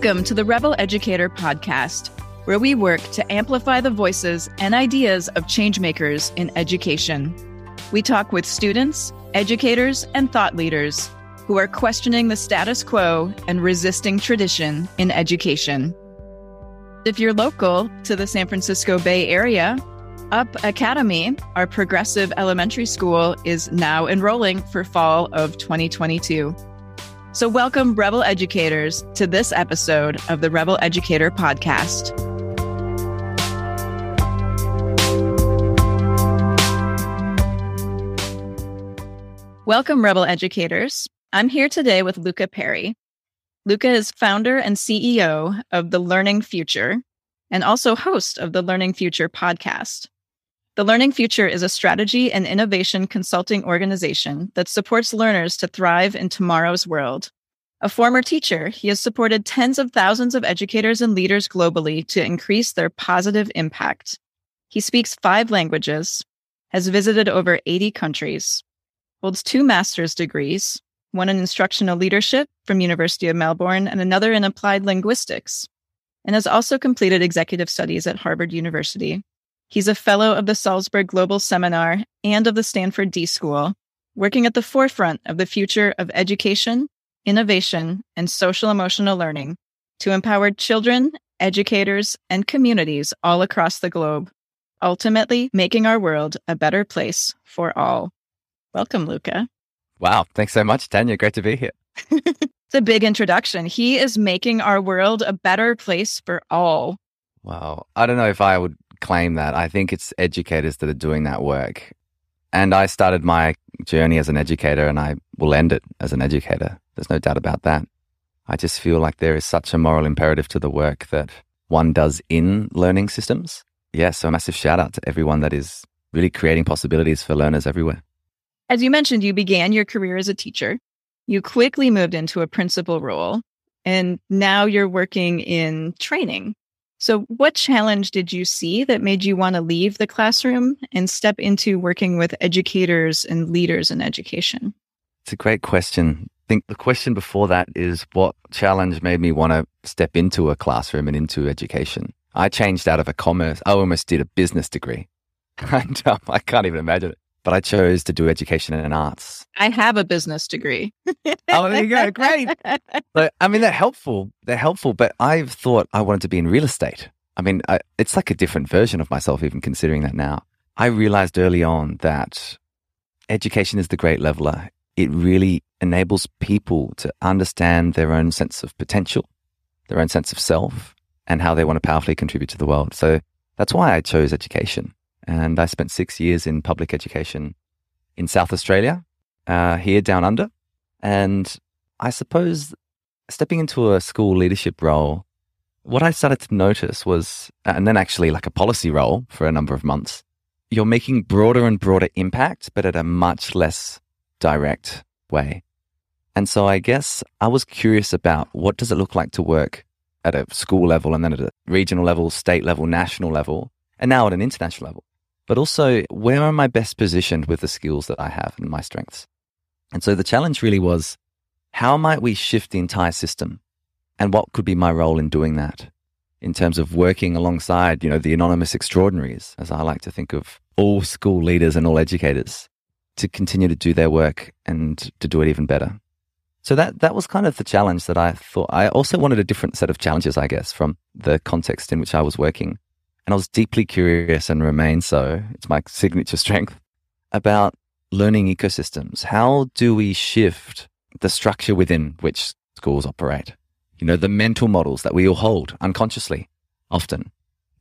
Welcome to the Rebel Educator Podcast, where we work to amplify the voices and ideas of changemakers in education. We talk with students, educators, and thought leaders who are questioning the status quo and resisting tradition in education. If you're local to the San Francisco Bay Area, Up Academy, our progressive elementary school, is now enrolling for fall of 2022. So, welcome, Rebel Educators, to this episode of the Rebel Educator Podcast. Welcome, Rebel Educators. I'm here today with Louka Parry. Luca is founder and CEO of The Learning Future and also host of the Learning Future podcast. The Learning Future is a strategy and innovation consulting organization that supports learners to thrive in tomorrow's world. A former teacher, he has supported tens of thousands of educators and leaders globally to increase their positive impact. He speaks five languages, has visited over 80 countries, holds two master's degrees, one in instructional leadership from University of Melbourne and another in applied linguistics, and has also completed executive studies at Harvard University. He's a fellow of the Salzburg Global Seminar and of the Stanford D School, working at the forefront of the future of education, innovation, and social emotional learning to empower children, educators, and communities all across the globe, ultimately making our world a better place for all. Welcome, Louka. Wow. Thanks so much, Tanya. Great to be here. it's a big introduction. He is making our world a better place for all. Wow. I don't know if I would claim that. I think it's educators that are doing that work. And I started my journey as an educator and I will end it as an educator. There's no doubt about that. I just feel like there is such a moral imperative to the work that one does in learning systems. Yeah, so a massive shout out to everyone that is really creating possibilities for learners everywhere. As you mentioned, you began your career as a teacher. You quickly moved into a principal role, and now you're working in training. So, what challenge did you see that made you want to leave the classroom and step into working with educators and leaders in education? It's a great question. I think the question before that is what challenge made me want to step into a classroom and into education? I changed out of a commerce, I almost did a business degree. and um, I can't even imagine it but I chose to do education and arts. I have a business degree. oh, there you go. Great. But I mean, they're helpful. They're helpful, but I've thought I wanted to be in real estate. I mean, I, it's like a different version of myself, even considering that now. I realized early on that education is the great leveler. It really enables people to understand their own sense of potential, their own sense of self, and how they want to powerfully contribute to the world. So that's why I chose education. And I spent six years in public education in South Australia, uh, here down under. And I suppose stepping into a school leadership role, what I started to notice was, and then actually like a policy role for a number of months, you're making broader and broader impact, but at a much less direct way. And so I guess I was curious about what does it look like to work at a school level and then at a regional level, state level, national level, and now at an international level but also where am I best positioned with the skills that I have and my strengths? And so the challenge really was how might we shift the entire system? And what could be my role in doing that? In terms of working alongside, you know, the anonymous extraordinaries, as I like to think of all school leaders and all educators to continue to do their work and to do it even better. So that that was kind of the challenge that I thought. I also wanted a different set of challenges, I guess, from the context in which I was working. And I was deeply curious and remain so. It's my signature strength about learning ecosystems. How do we shift the structure within which schools operate? You know, the mental models that we all hold unconsciously often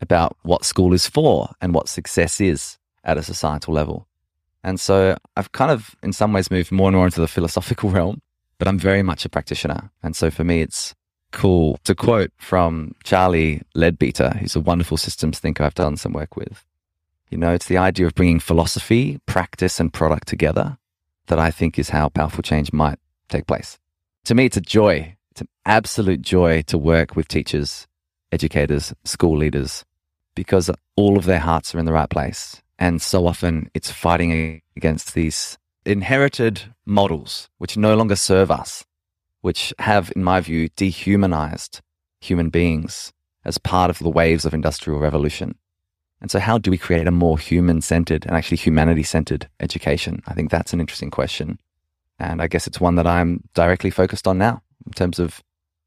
about what school is for and what success is at a societal level. And so I've kind of, in some ways, moved more and more into the philosophical realm, but I'm very much a practitioner. And so for me, it's cool to quote from Charlie Leadbeater, who's a wonderful systems thinker I've done some work with. You know, it's the idea of bringing philosophy, practice, and product together that I think is how powerful change might take place. To me, it's a joy. It's an absolute joy to work with teachers, educators, school leaders, because all of their hearts are in the right place. And so often it's fighting against these inherited models which no longer serve us which have, in my view, dehumanized human beings as part of the waves of industrial revolution. And so, how do we create a more human centered and actually humanity centered education? I think that's an interesting question. And I guess it's one that I'm directly focused on now in terms of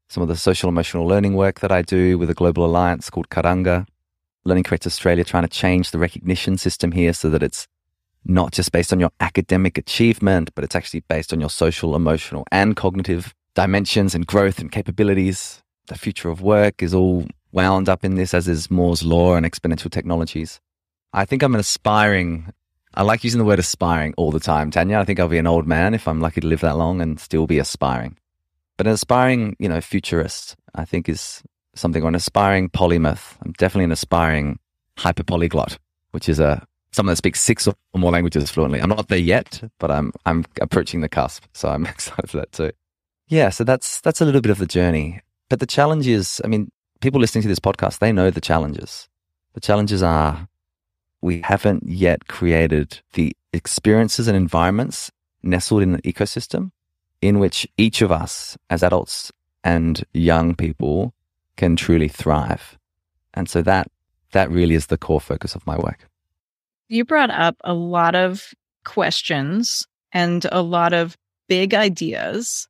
some of the social emotional learning work that I do with a global alliance called Karanga. Learning Creates Australia, trying to change the recognition system here so that it's not just based on your academic achievement, but it's actually based on your social, emotional, and cognitive dimensions and growth and capabilities. The future of work is all wound up in this, as is Moore's law and exponential technologies. I think I'm an aspiring, I like using the word aspiring all the time, Tanya. I think I'll be an old man if I'm lucky to live that long and still be aspiring. But an aspiring, you know, futurist, I think is something, or an aspiring polymath. I'm definitely an aspiring hyperpolyglot, which is a someone that speaks six or more languages fluently. I'm not there yet, but I'm I'm approaching the cusp, so I'm excited for that too. Yeah, so that's that's a little bit of the journey. But the challenge is, I mean, people listening to this podcast, they know the challenges. The challenges are we haven't yet created the experiences and environments nestled in the ecosystem in which each of us as adults and young people can truly thrive. And so that that really is the core focus of my work. You brought up a lot of questions and a lot of big ideas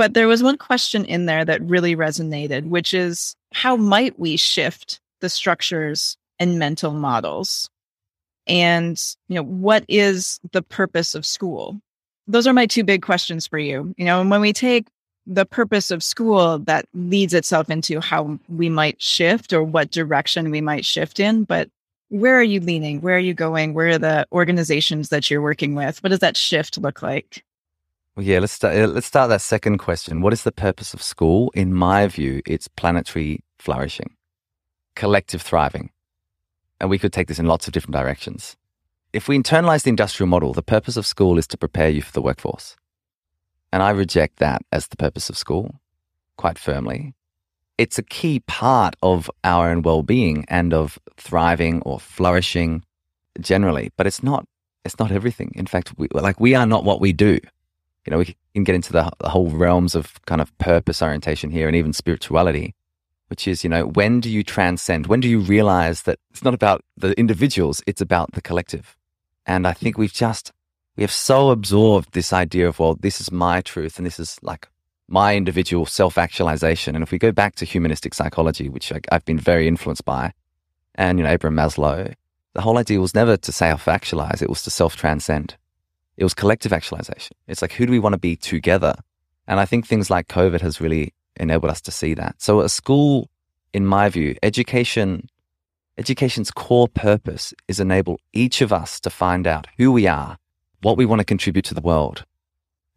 but there was one question in there that really resonated, which is how might we shift the structures and mental models? And, you know, what is the purpose of school? Those are my two big questions for you. You know, and when we take the purpose of school, that leads itself into how we might shift or what direction we might shift in. But where are you leaning? Where are you going? Where are the organizations that you're working with? What does that shift look like? Well, yeah, let's start. Let's start that second question. What is the purpose of school? In my view, it's planetary flourishing, collective thriving, and we could take this in lots of different directions. If we internalize the industrial model, the purpose of school is to prepare you for the workforce, and I reject that as the purpose of school quite firmly. It's a key part of our own well-being and of thriving or flourishing generally, but it's not. It's not everything. In fact, we, like we are not what we do you know, we can get into the, the whole realms of kind of purpose orientation here and even spirituality, which is, you know, when do you transcend? When do you realize that it's not about the individuals, it's about the collective? And I think we've just, we have so absorbed this idea of, well, this is my truth and this is like my individual self actualization. And if we go back to humanistic psychology, which I, I've been very influenced by, and, you know, Abraham Maslow, the whole idea was never to self actualize, it was to self transcend. It was collective actualization. It's like, who do we want to be together? And I think things like COVID has really enabled us to see that. So a school, in my view, education, education's core purpose is enable each of us to find out who we are, what we want to contribute to the world,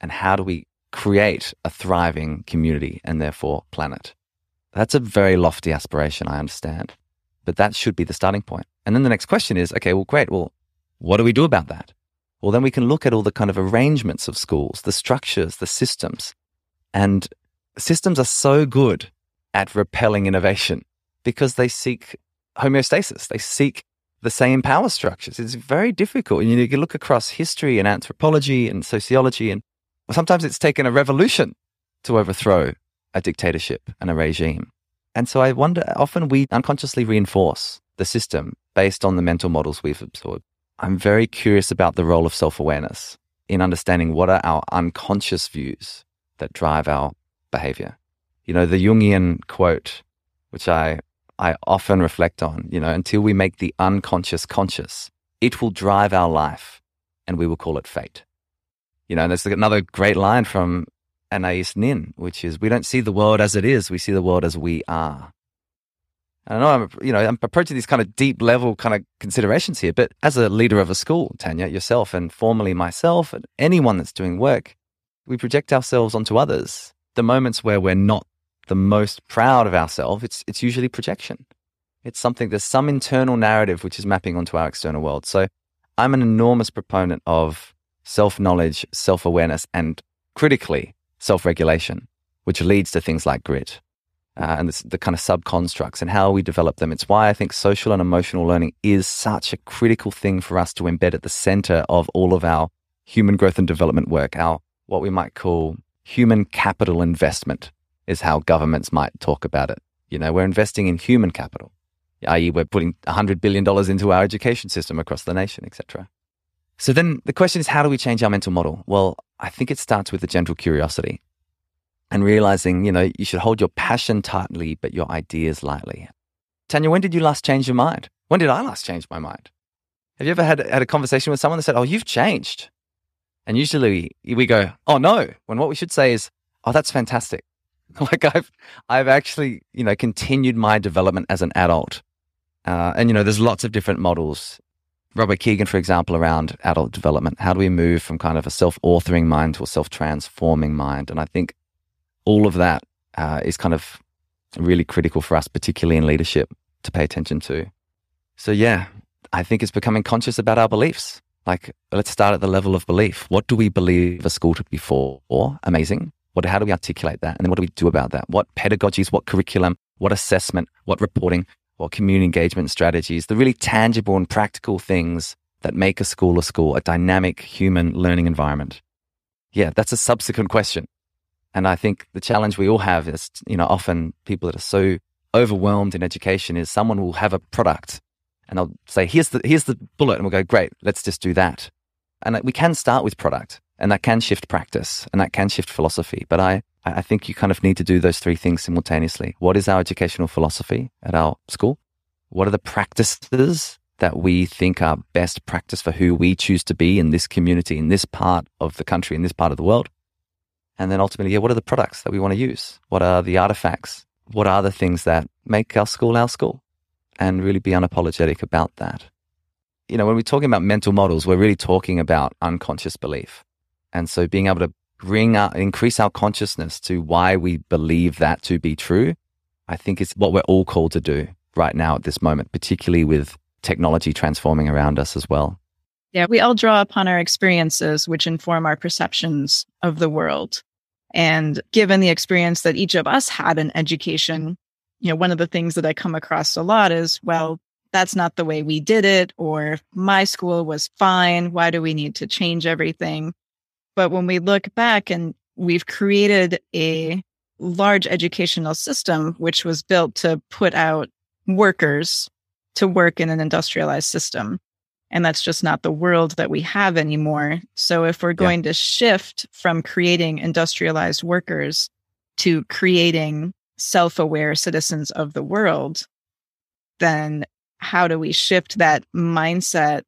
and how do we create a thriving community and therefore planet. That's a very lofty aspiration, I understand, but that should be the starting point. And then the next question is, okay, well, great. Well, what do we do about that? Well, then we can look at all the kind of arrangements of schools, the structures, the systems. And systems are so good at repelling innovation because they seek homeostasis. They seek the same power structures. It's very difficult. And you can look across history and anthropology and sociology, and sometimes it's taken a revolution to overthrow a dictatorship and a regime. And so I wonder, often we unconsciously reinforce the system based on the mental models we've absorbed. I'm very curious about the role of self awareness in understanding what are our unconscious views that drive our behavior. You know, the Jungian quote, which I, I often reflect on, you know, until we make the unconscious conscious, it will drive our life and we will call it fate. You know, and there's another great line from Anais Nin, which is, we don't see the world as it is, we see the world as we are. I know I'm, you know, I'm approaching these kind of deep level kind of considerations here, but as a leader of a school, Tanya, yourself and formerly myself and anyone that's doing work, we project ourselves onto others. The moments where we're not the most proud of ourselves, it's, it's usually projection. It's something, there's some internal narrative which is mapping onto our external world. So I'm an enormous proponent of self knowledge, self awareness, and critically, self regulation, which leads to things like grit, uh, and the kind of sub constructs and how we develop them. It's why I think social and emotional learning is such a critical thing for us to embed at the center of all of our human growth and development work. Our what we might call human capital investment is how governments might talk about it. You know, we're investing in human capital, i.e., we're putting $100 billion into our education system across the nation, etc. So then the question is, how do we change our mental model? Well, I think it starts with a gentle curiosity and realizing, you know, you should hold your passion tightly, but your ideas lightly. Tanya, when did you last change your mind? When did I last change my mind? Have you ever had, had a conversation with someone that said, Oh, you've changed? And usually we go, Oh, no. When what we should say is, Oh, that's fantastic. like I've, I've actually, you know, continued my development as an adult. Uh, and, you know, there's lots of different models. Robert Kegan, for example, around adult development. How do we move from kind of a self authoring mind to a self transforming mind? And I think all of that uh, is kind of really critical for us, particularly in leadership, to pay attention to. So, yeah, I think it's becoming conscious about our beliefs. Like, let's start at the level of belief. What do we believe a school to be for? Or amazing. What, how do we articulate that? And then what do we do about that? What pedagogies, what curriculum, what assessment, what reporting, what community engagement strategies, the really tangible and practical things that make a school a school, a dynamic human learning environment? Yeah, that's a subsequent question. And I think the challenge we all have is, you know, often people that are so overwhelmed in education is someone will have a product and they'll say, here's the, here's the bullet. And we'll go, great, let's just do that. And uh, we can start with product and that can shift practice and that can shift philosophy. But I, I think you kind of need to do those three things simultaneously. What is our educational philosophy at our school? What are the practices that we think are best practice for who we choose to be in this community, in this part of the country, in this part of the world? And then ultimately, yeah, what are the products that we want to use? What are the artifacts? What are the things that make our school our school? And really be unapologetic about that. You know, when we're talking about mental models, we're really talking about unconscious belief. And so being able to bring out, increase our consciousness to why we believe that to be true, I think is what we're all called to do right now at this moment, particularly with technology transforming around us as well. Yeah, we all draw upon our experiences, which inform our perceptions of the world. And given the experience that each of us had in education, you know, one of the things that I come across a lot is, well, that's not the way we did it, or my school was fine. Why do we need to change everything? But when we look back and we've created a large educational system, which was built to put out workers to work in an industrialized system. And that's just not the world that we have anymore. So if we're going yeah. to shift from creating industrialized workers to creating self aware citizens of the world, then how do we shift that mindset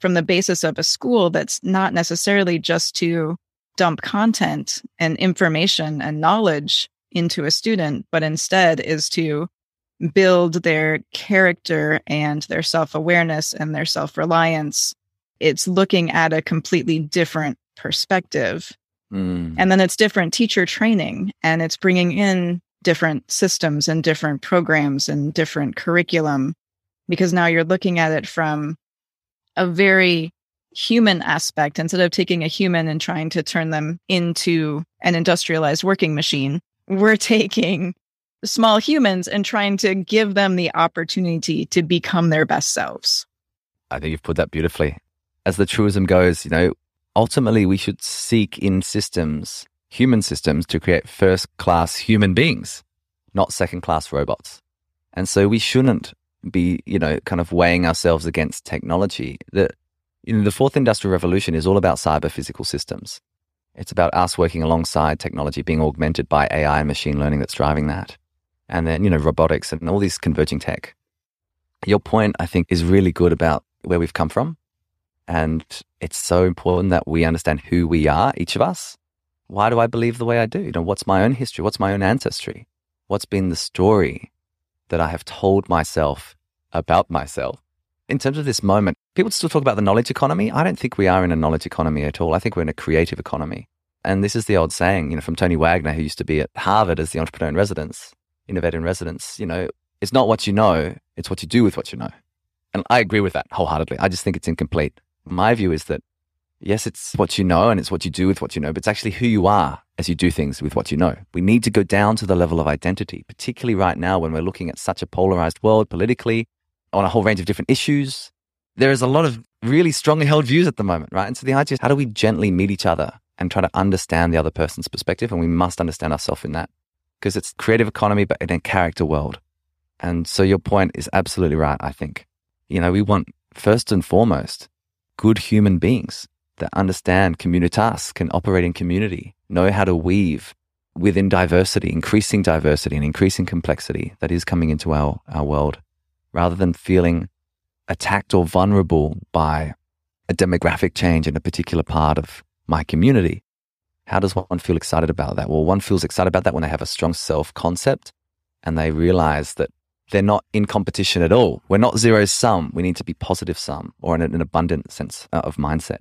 from the basis of a school that's not necessarily just to dump content and information and knowledge into a student, but instead is to build their character and their self awareness and their self reliance, it's looking at a completely different perspective. Mm. And then it's different teacher training and it's bringing in different systems and different programs and different curriculum because now you're looking at it from a very human aspect instead of taking a human and trying to turn them into an industrialized working machine. We're taking small humans and trying to give them the opportunity to become their best selves. I think you've put that beautifully. As the truism goes, you know, ultimately we should seek in systems, human systems, to create first class human beings, not second class robots. And so we shouldn't be, you know, kind of weighing ourselves against technology. The, you know, the fourth industrial revolution is all about cyber physical systems. It's about us working alongside technology, being augmented by AI and machine learning that's driving that and then, you know, robotics and all these converging tech. Your point, I think, is really good about where we've come from. And it's so important that we understand who we are, each of us. Why do I believe the way I do? You know, what's my own history? What's my own ancestry? What's been the story that I have told myself about myself? In terms of this moment, people still talk about the knowledge economy. I don't think we are in a knowledge economy at all. I think we're in a creative economy. And this is the old saying, you know, from Tony Wagner, who used to be at Harvard as the entrepreneur in residence innovate in residence, you know, it's not what you know, it's what you do with what you know. And I agree with that wholeheartedly. I just think it's incomplete. My view is that yes, it's what you know and it's what you do with what you know, but it's actually who you are as you do things with what you know. We need to go down to the level of identity, particularly right now when we're looking at such a polarized world politically on a whole range of different issues. There is a lot of really strongly held views at the moment, right? And so the idea is how do we gently meet each other and try to understand the other person's perspective? And we must understand ourselves in that. Because it's creative economy, but in a character world. And so your point is absolutely right, I think. You know, we want first and foremost good human beings that understand communitas, can operate in community, know how to weave within diversity, increasing diversity and increasing complexity that is coming into our, our world, rather than feeling attacked or vulnerable by a demographic change in a particular part of my community. How does one feel excited about that? Well, one feels excited about that when they have a strong self concept and they realize that they're not in competition at all. We're not zero sum. We need to be positive sum or in an abundant sense uh, of mindset.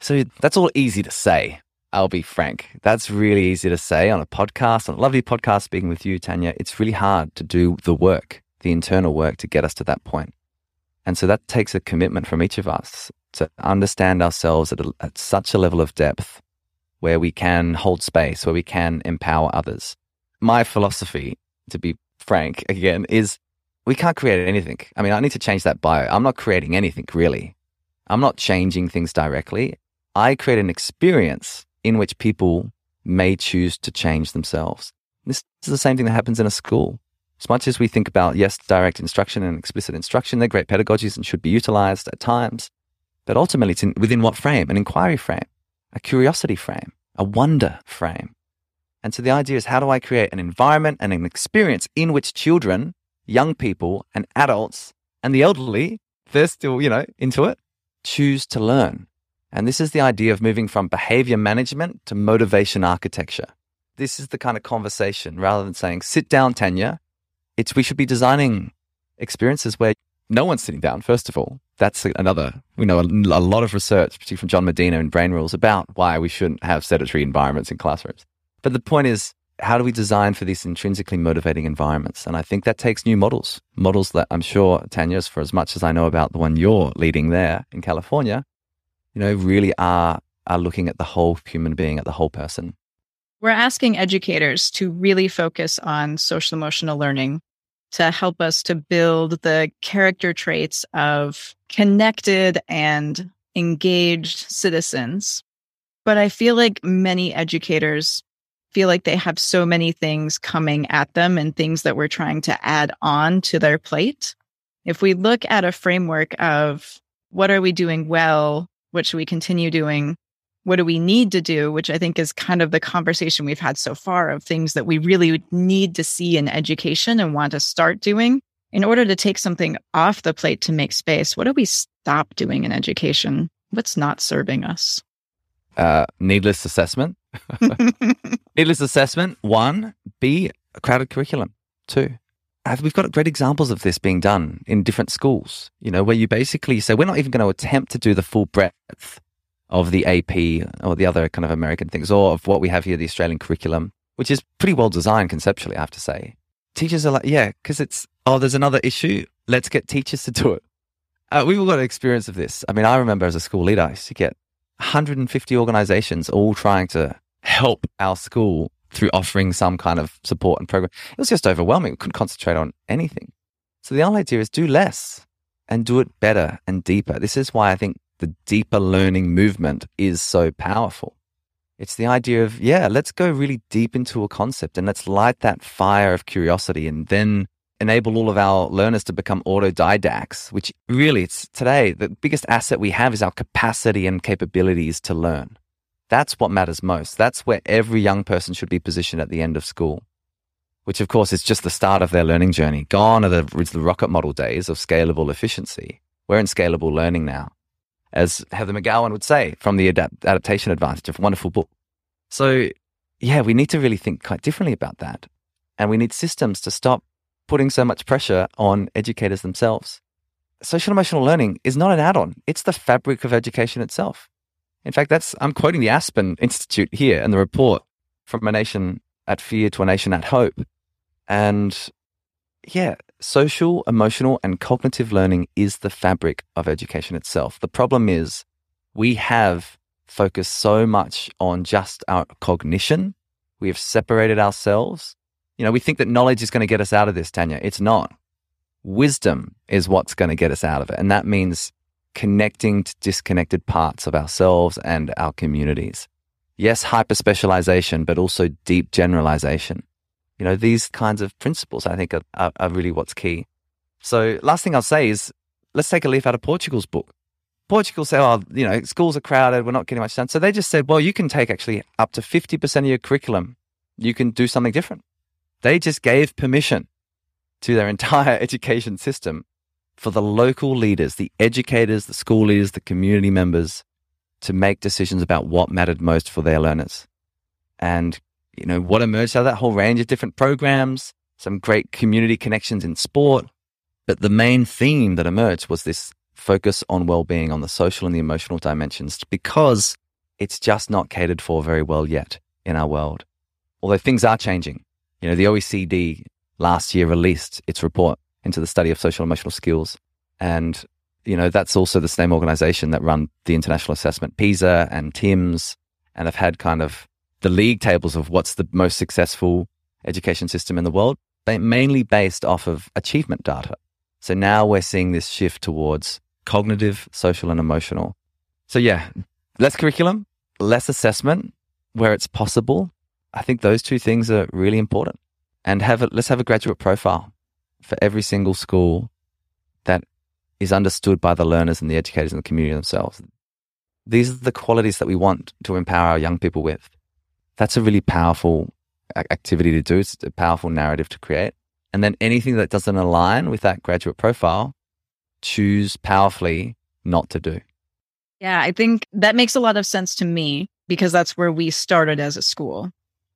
So that's all easy to say. I'll be frank. That's really easy to say on a podcast, on a lovely podcast speaking with you, Tanya. It's really hard to do the work, the internal work to get us to that point. And so that takes a commitment from each of us to understand ourselves at, a, at such a level of depth where we can hold space, where we can empower others. My philosophy, to be frank again, is we can't create anything. I mean, I need to change that bio. I'm not creating anything really. I'm not changing things directly. I create an experience in which people may choose to change themselves. This is the same thing that happens in a school. As much as we think about, yes, direct instruction and explicit instruction, they're great pedagogies and should be utilized at times. But ultimately, it's in, within what frame? An inquiry frame, a curiosity frame, a wonder frame. And so the idea is how do I create an environment and an experience in which children, young people, and adults, and the elderly, they're still, you know, into it, choose to learn. And this is the idea of moving from behavior management to motivation architecture. This is the kind of conversation rather than saying, sit down, Tanya. It's we should be designing experiences where no one's sitting down, first of all. That's another, we know a, a lot of research, particularly from John Medina and Brain Rules, about why we shouldn't have sedentary environments in classrooms. But the point is, how do we design for these intrinsically motivating environments? And I think that takes new models, models that I'm sure, Tanya's, for as much as I know about the one you're leading there in California, you know, really are, are looking at the whole human being, at the whole person. We're asking educators to really focus on social emotional learning to help us to build the character traits of connected and engaged citizens. But I feel like many educators feel like they have so many things coming at them and things that we're trying to add on to their plate. If we look at a framework of what are we doing well, what should we continue doing, what do we need to do, which I think is kind of the conversation we've had so far of things that we really need to see in education and want to start doing in order to take something off the plate to make space. What do we stop doing in education? What's not serving us? Uh, needless assessment. needless assessment. One, B, a crowded curriculum. Two, we've got great examples of this being done in different schools, you know, where you basically say, we're not even going to attempt to do the full breadth of the AP or the other kind of American things, or of what we have here, the Australian curriculum, which is pretty well designed conceptually, I have to say. Teachers are like, yeah, because it's, oh, there's another issue. Let's get teachers to do it. Uh, we've all got experience of this. I mean, I remember as a school leader, I used to get 150 organizations all trying to help our school through offering some kind of support and program. It was just overwhelming. We couldn't concentrate on anything. So the only idea is do less and do it better and deeper. This is why I think the deeper learning movement is so powerful. It's the idea of, yeah, let's go really deep into a concept and let's light that fire of curiosity and then enable all of our learners to become autodidacts, which really it's today the biggest asset we have is our capacity and capabilities to learn. That's what matters most. That's where every young person should be positioned at the end of school, which of course is just the start of their learning journey. Gone are the, the rocket model days of scalable efficiency. We're in scalable learning now as Heather McGowan would say from the adapt- adaptation advantage of wonderful book. So, yeah, we need to really think quite differently about that. And we need systems to stop putting so much pressure on educators themselves. Social emotional learning is not an add on, it's the fabric of education itself. In fact, that's, I'm quoting the Aspen Institute here and the report from a nation at fear to a nation at hope. And yeah, social, emotional, and cognitive learning is the fabric of education itself. The problem is we have focused so much on just our cognition. We have separated ourselves. You know, we think that knowledge is going to get us out of this, Tanya. It's not. Wisdom is what's going to get us out of it. And that means connecting to disconnected parts of ourselves and our communities. Yes, hyper specialization, but also deep generalization. You know, these kinds of principles, I think, are, are, are really what's key. So, last thing I'll say is let's take a leaf out of Portugal's book. Portugal said, oh, you know, schools are crowded, we're not getting much done. So they just said, well, you can take actually up to 50% of your curriculum, you can do something different. They just gave permission to their entire education system for the local leaders, the educators, the school leaders, the community members to make decisions about what mattered most for their learners. And, you know, what emerged out of that whole range of different programs, some great community connections in sport. But the main theme that emerged was this focus on well-being on the social and the emotional dimensions because it's just not catered for very well yet in our world. Although things are changing. You know, the OECD last year released its report into the study of social emotional skills. And, you know, that's also the same organization that run the international assessment, PISA and TIMSS, and have had kind of the league tables of what's the most successful education system in the world, mainly based off of achievement data. So now we're seeing this shift towards cognitive, social, and emotional. So yeah, less curriculum, less assessment where it's possible. I think those two things are really important. And have a, let's have a graduate profile for every single school that is understood by the learners and the educators and the community themselves. These are the qualities that we want to empower our young people with. That's a really powerful activity to do. It's a powerful narrative to create. And then anything that doesn't align with that graduate profile, choose powerfully not to do. Yeah, I think that makes a lot of sense to me because that's where we started as a school.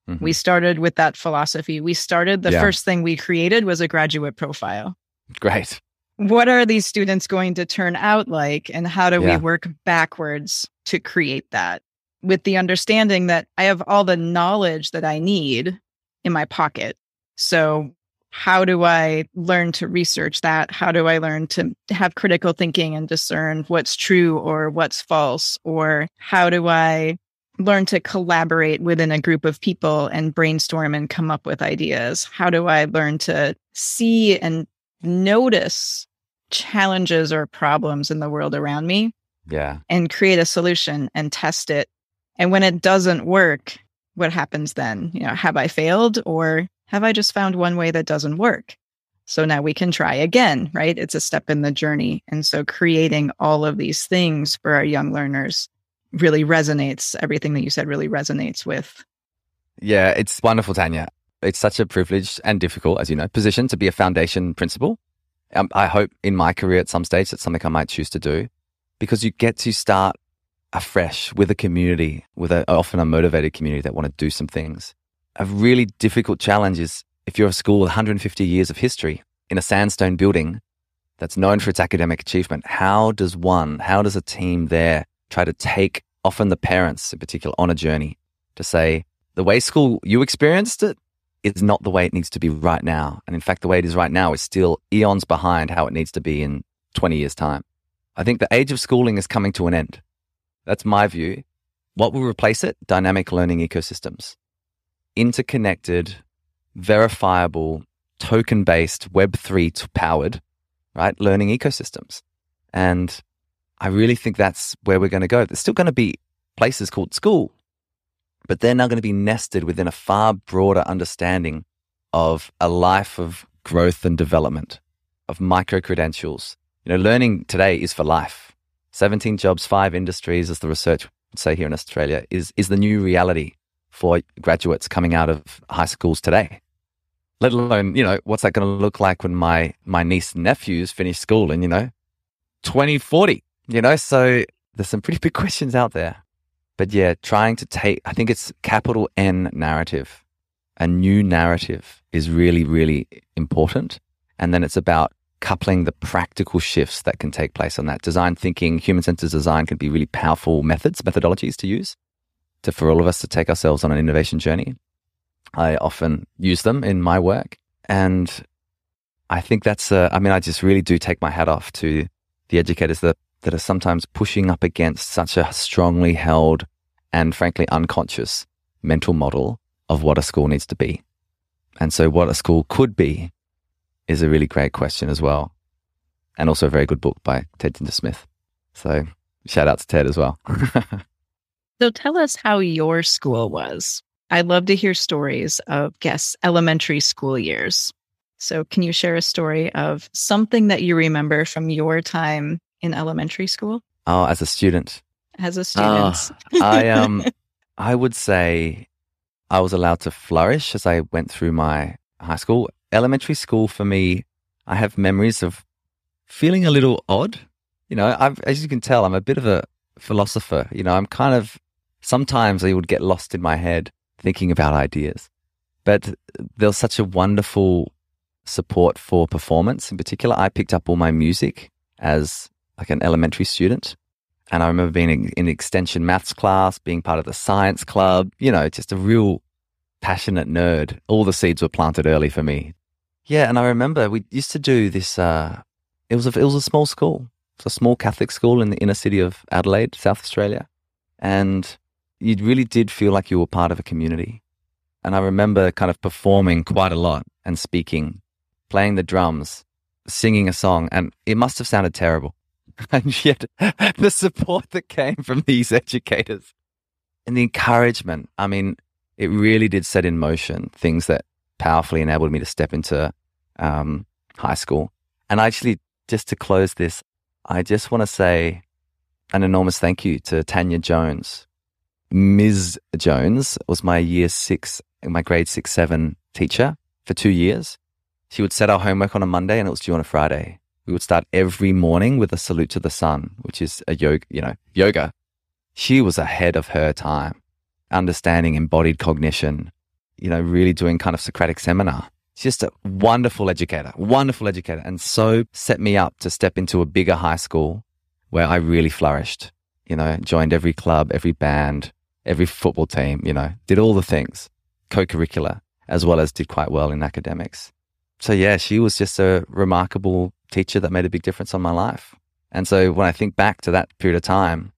Mm-hmm. We started with that philosophy. We started, the yeah. first thing we created was a graduate profile. Great. What are these students going to turn out like? And how do yeah. we work backwards to create that with the understanding that I have all the knowledge that I need in my pocket? So, how do I learn to research that? How do I learn to have critical thinking and discern what's true or what's false? Or how do I learn to collaborate within a group of people and brainstorm and come up with ideas? How do I learn to see and notice challenges or problems in the world around me? Yeah. And create a solution and test it. And when it doesn't work, what happens then? You know, have I failed or have I just found one way that doesn't work? So now we can try again, right? It's a step in the journey. And so creating all of these things for our young learners really resonates. Everything that you said really resonates with. Yeah, it's wonderful, Tanya. It's such a privileged and difficult, as you know, position to be a foundation principal. Um, I hope in my career at some stage that's something I might choose to do because you get to start afresh with a community, with a, often a motivated community that want to do some things. A really difficult challenge is if you're a school with 150 years of history in a sandstone building that's known for its academic achievement, how does one, how does a team there try to take often the parents in particular on a journey to say the way school you experienced it is not the way it needs to be right now. And in fact, the way it is right now is still eons behind how it needs to be in 20 years' time. I think the age of schooling is coming to an end. That's my view. What will replace it? Dynamic learning ecosystems. Interconnected, verifiable, token based, Web3 powered, right? Learning ecosystems. And I really think that's where we're going to go. There's still going to be places called school, but they're now going to be nested within a far broader understanding of a life of growth and development, of micro credentials. You know, learning today is for life. 17 jobs, five industries, as the research would say here in Australia, is, is the new reality for graduates coming out of high schools today. Let alone, you know, what's that going to look like when my, my niece and nephews finish school in, you know, 2040? You know, so there's some pretty big questions out there. But yeah, trying to take, I think it's capital N narrative. A new narrative is really, really important. And then it's about coupling the practical shifts that can take place on that. Design thinking, human centered design can be really powerful methods, methodologies to use to, for all of us to take ourselves on an innovation journey. I often use them in my work. And I think that's, uh, I mean, I just really do take my hat off to the educators that that are sometimes pushing up against such a strongly held and frankly unconscious mental model of what a school needs to be. And so, what a school could be is a really great question as well. And also a very good book by Ted Dintersmith. So, shout out to Ted as well. so, tell us how your school was. I love to hear stories of guests' elementary school years. So, can you share a story of something that you remember from your time in elementary school? Oh, as a student. As a student. Oh, I um I would say I was allowed to flourish as I went through my high school. Elementary school for me, I have memories of feeling a little odd. You know, I've, as you can tell, I'm a bit of a philosopher. You know, I'm kind of sometimes I would get lost in my head thinking about ideas. But there was such a wonderful support for performance in particular. I picked up all my music as like an elementary student. And I remember being in, extension maths class, being part of the science club, you know, just a real passionate nerd. All the seeds were planted early for me. Yeah. And I remember we used to do this, uh, it was a, it was a small school. It's a small Catholic school in the inner city of Adelaide, South Australia. And you really did feel like you were part of a community. And I remember kind of performing quite a lot and speaking, playing the drums, singing a song, and it must have sounded terrible. And yet, the support that came from these educators and the encouragement, I mean, it really did set in motion things that powerfully enabled me to step into um, high school. And actually, just to close this, I just want to say an enormous thank you to Tanya Jones. Ms. Jones was my year six, my grade six, seven teacher for two years. She would set our homework on a Monday and it was due on a Friday. We would start every morning with a salute to the sun, which is a yoga, you know, yoga. She was ahead of her time, understanding embodied cognition, you know, really doing kind of Socratic seminar just a wonderful educator, wonderful educator, and so set me up to step into a bigger high school where I really flourished. You know, joined every club, every band, every football team, you know, did all the things, co curricular, as well as did quite well in academics. So, yeah, she was just a remarkable teacher that made a big difference on my life. And so, when I think back to that period of time,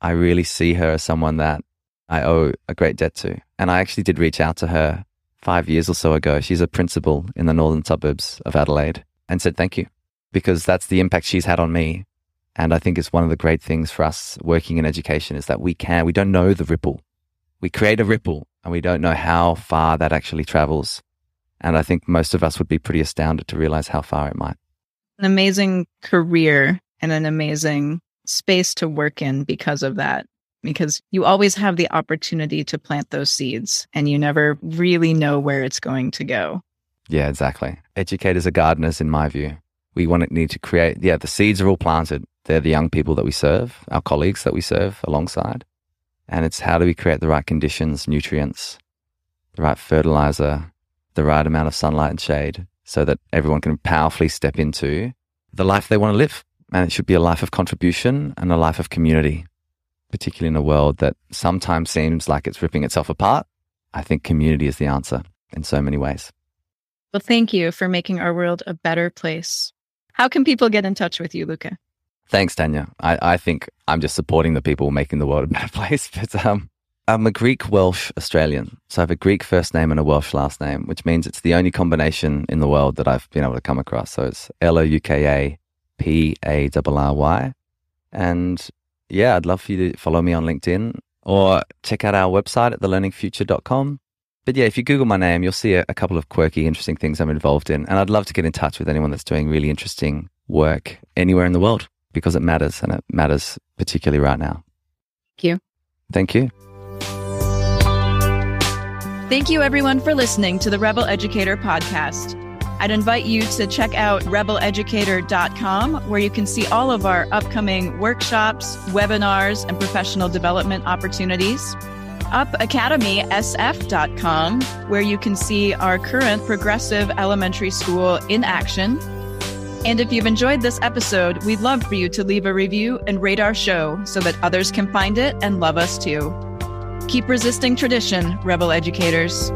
I really see her as someone that I owe a great debt to. And I actually did reach out to her five years or so ago. She's a principal in the northern suburbs of Adelaide and said thank you because that's the impact she's had on me. And I think it's one of the great things for us working in education is that we can, we don't know the ripple. We create a ripple and we don't know how far that actually travels. And I think most of us would be pretty astounded to realize how far it might. An amazing career and an amazing space to work in because of that because you always have the opportunity to plant those seeds and you never really know where it's going to go. Yeah, exactly. Educators are gardeners, in my view. We want to need to create, yeah, the seeds are all planted. They're the young people that we serve, our colleagues that we serve alongside. And it's how do we create the right conditions, nutrients, the right fertilizer, the right amount of sunlight and shade so that everyone can powerfully step into the life they want to live. And it should be a life of contribution and a life of community particularly in a world that sometimes seems like it's ripping itself apart, I think community is the answer in so many ways. Well, thank you for making our world a better place. How can people get in touch with you, Louka? Thanks, Tanya. I, I think I'm just supporting the people making the world a better place. But um, I'm a Greek Welsh Australian. So I have a Greek first name and a Welsh last name, which means it's the only combination in the world that I've been able to come across. So it's L O U K A P A R R Y. And yeah, I'd love for you to follow me on LinkedIn or check out our website at thelearningfuture.com. But yeah, if you Google my name, you'll see a, a, couple of quirky, interesting things I'm involved in. And I'd love to get in touch with anyone that's doing really interesting work anywhere in the world because it matters and it matters particularly right now. Thank you. Thank you. Thank you, everyone, for listening to the Rebel Educator podcast. I'd invite you to check out rebeleducator.com, where you can see all of our upcoming workshops, webinars, and professional development opportunities. UpAcademySF.com, where you can see our current progressive elementary school in action. And if you've enjoyed this episode, we'd love for you to leave a review and rate our show so that others can find it and love us too. Keep resisting tradition, Rebel Educators.